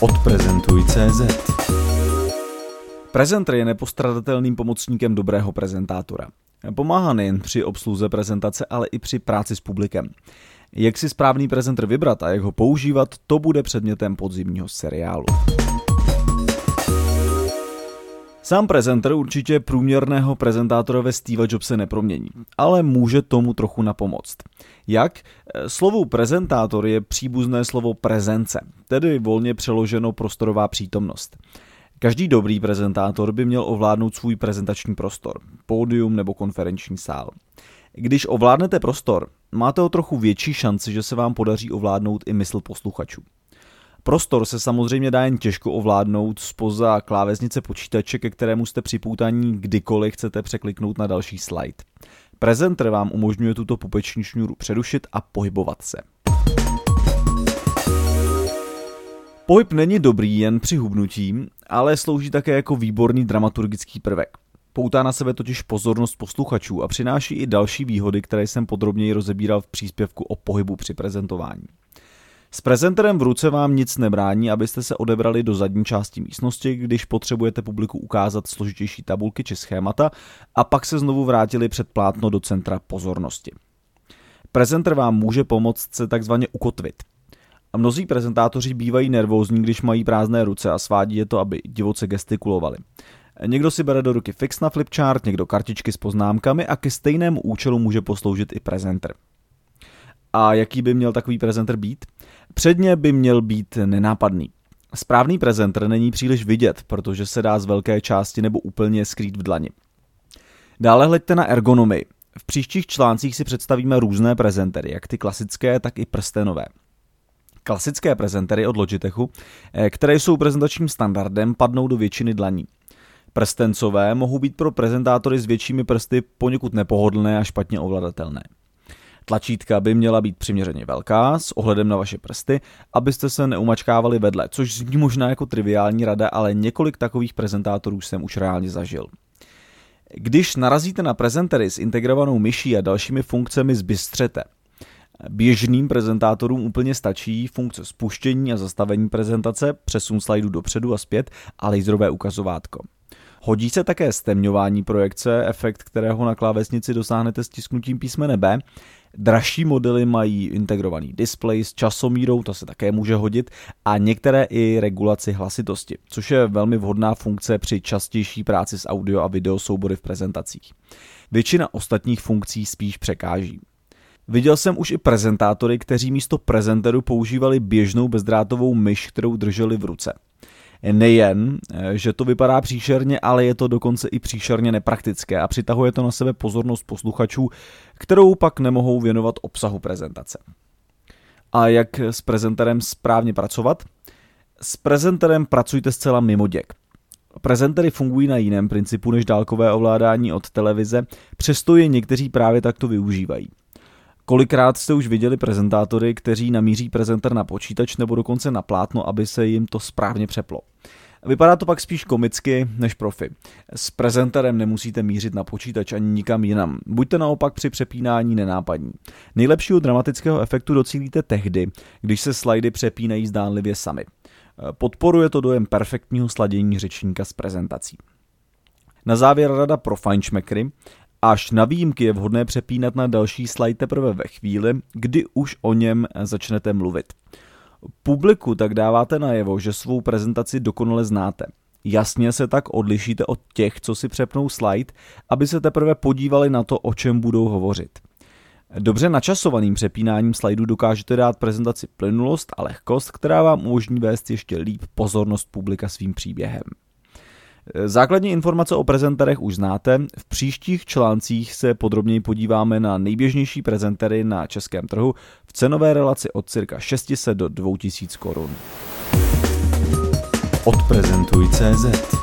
Odprezentuj.cz Prezenter je nepostradatelným pomocníkem dobrého prezentátora. Pomáhá nejen při obsluze prezentace, ale i při práci s publikem. Jak si správný prezenter vybrat a jak ho používat, to bude předmětem podzimního seriálu. Sám prezenter určitě průměrného prezentátora ve Steve Jobse nepromění, ale může tomu trochu napomoct. Jak? Slovo prezentátor je příbuzné slovo prezence, tedy volně přeloženo prostorová přítomnost. Každý dobrý prezentátor by měl ovládnout svůj prezentační prostor, pódium nebo konferenční sál. Když ovládnete prostor, máte o trochu větší šanci, že se vám podaří ovládnout i mysl posluchačů. Prostor se samozřejmě dá jen těžko ovládnout spoza klávesnice počítače, ke kterému jste připoutaní kdykoliv chcete překliknout na další slide. Prezenter vám umožňuje tuto pupeční šňůru přerušit a pohybovat se. Pohyb není dobrý jen při hubnutí, ale slouží také jako výborný dramaturgický prvek. Poutá na sebe totiž pozornost posluchačů a přináší i další výhody, které jsem podrobněji rozebíral v příspěvku o pohybu při prezentování. S prezenterem v ruce vám nic nebrání, abyste se odebrali do zadní části místnosti, když potřebujete publiku ukázat složitější tabulky či schémata a pak se znovu vrátili před plátno do centra pozornosti. Prezenter vám může pomoct se takzvaně ukotvit. A mnozí prezentátoři bývají nervózní, když mají prázdné ruce a svádí je to, aby divoce gestikulovali. Někdo si bere do ruky fix na flipchart, někdo kartičky s poznámkami a ke stejnému účelu může posloužit i prezenter. A jaký by měl takový prezenter být? Předně by měl být nenápadný. Správný prezenter není příliš vidět, protože se dá z velké části nebo úplně skrýt v dlani. Dále hleďte na ergonomii. V příštích článcích si představíme různé prezentery, jak ty klasické, tak i prstenové. Klasické prezentery od Logitechu, eh, které jsou prezentačním standardem, padnou do většiny dlaní. Prstencové mohou být pro prezentátory s většími prsty poněkud nepohodlné a špatně ovladatelné. Tlačítka by měla být přiměřeně velká s ohledem na vaše prsty, abyste se neumačkávali vedle, což zní možná jako triviální rada, ale několik takových prezentátorů jsem už reálně zažil. Když narazíte na prezentery s integrovanou myší a dalšími funkcemi zbystřete. Běžným prezentátorům úplně stačí funkce spuštění a zastavení prezentace, přesun slajdu dopředu a zpět a laserové ukazovátko. Hodí se také stemňování projekce, efekt kterého na klávesnici dosáhnete stisknutím písmene B. Dražší modely mají integrovaný display s časomírou, to se také může hodit, a některé i regulaci hlasitosti, což je velmi vhodná funkce při častější práci s audio a video soubory v prezentacích. Většina ostatních funkcí spíš překáží. Viděl jsem už i prezentátory, kteří místo prezenteru používali běžnou bezdrátovou myš, kterou drželi v ruce. Nejen, že to vypadá příšerně, ale je to dokonce i příšerně nepraktické a přitahuje to na sebe pozornost posluchačů, kterou pak nemohou věnovat obsahu prezentace. A jak s prezenterem správně pracovat? S prezenterem pracujte zcela mimo děk. Prezentery fungují na jiném principu než dálkové ovládání od televize, přesto je někteří právě takto využívají. Kolikrát jste už viděli prezentátory, kteří namíří prezenter na počítač nebo dokonce na plátno, aby se jim to správně přeplo. Vypadá to pak spíš komicky než profi. S prezenterem nemusíte mířit na počítač ani nikam jinam. Buďte naopak při přepínání nenápadní. Nejlepšího dramatického efektu docílíte tehdy, když se slajdy přepínají zdánlivě sami. Podporuje to dojem perfektního sladění řečníka s prezentací. Na závěr rada pro fajnšmekry. Až na výjimky je vhodné přepínat na další slide teprve ve chvíli, kdy už o něm začnete mluvit. Publiku tak dáváte najevo, že svou prezentaci dokonale znáte. Jasně se tak odlišíte od těch, co si přepnou slide, aby se teprve podívali na to, o čem budou hovořit. Dobře načasovaným přepínáním slajdu dokážete dát prezentaci plynulost a lehkost, která vám umožní vést ještě líp pozornost publika svým příběhem. Základní informace o prezenterech už znáte. V příštích článcích se podrobněji podíváme na nejběžnější prezentery na českém trhu v cenové relaci od cirka 600 do 2000 korun. Odprezentuj.cz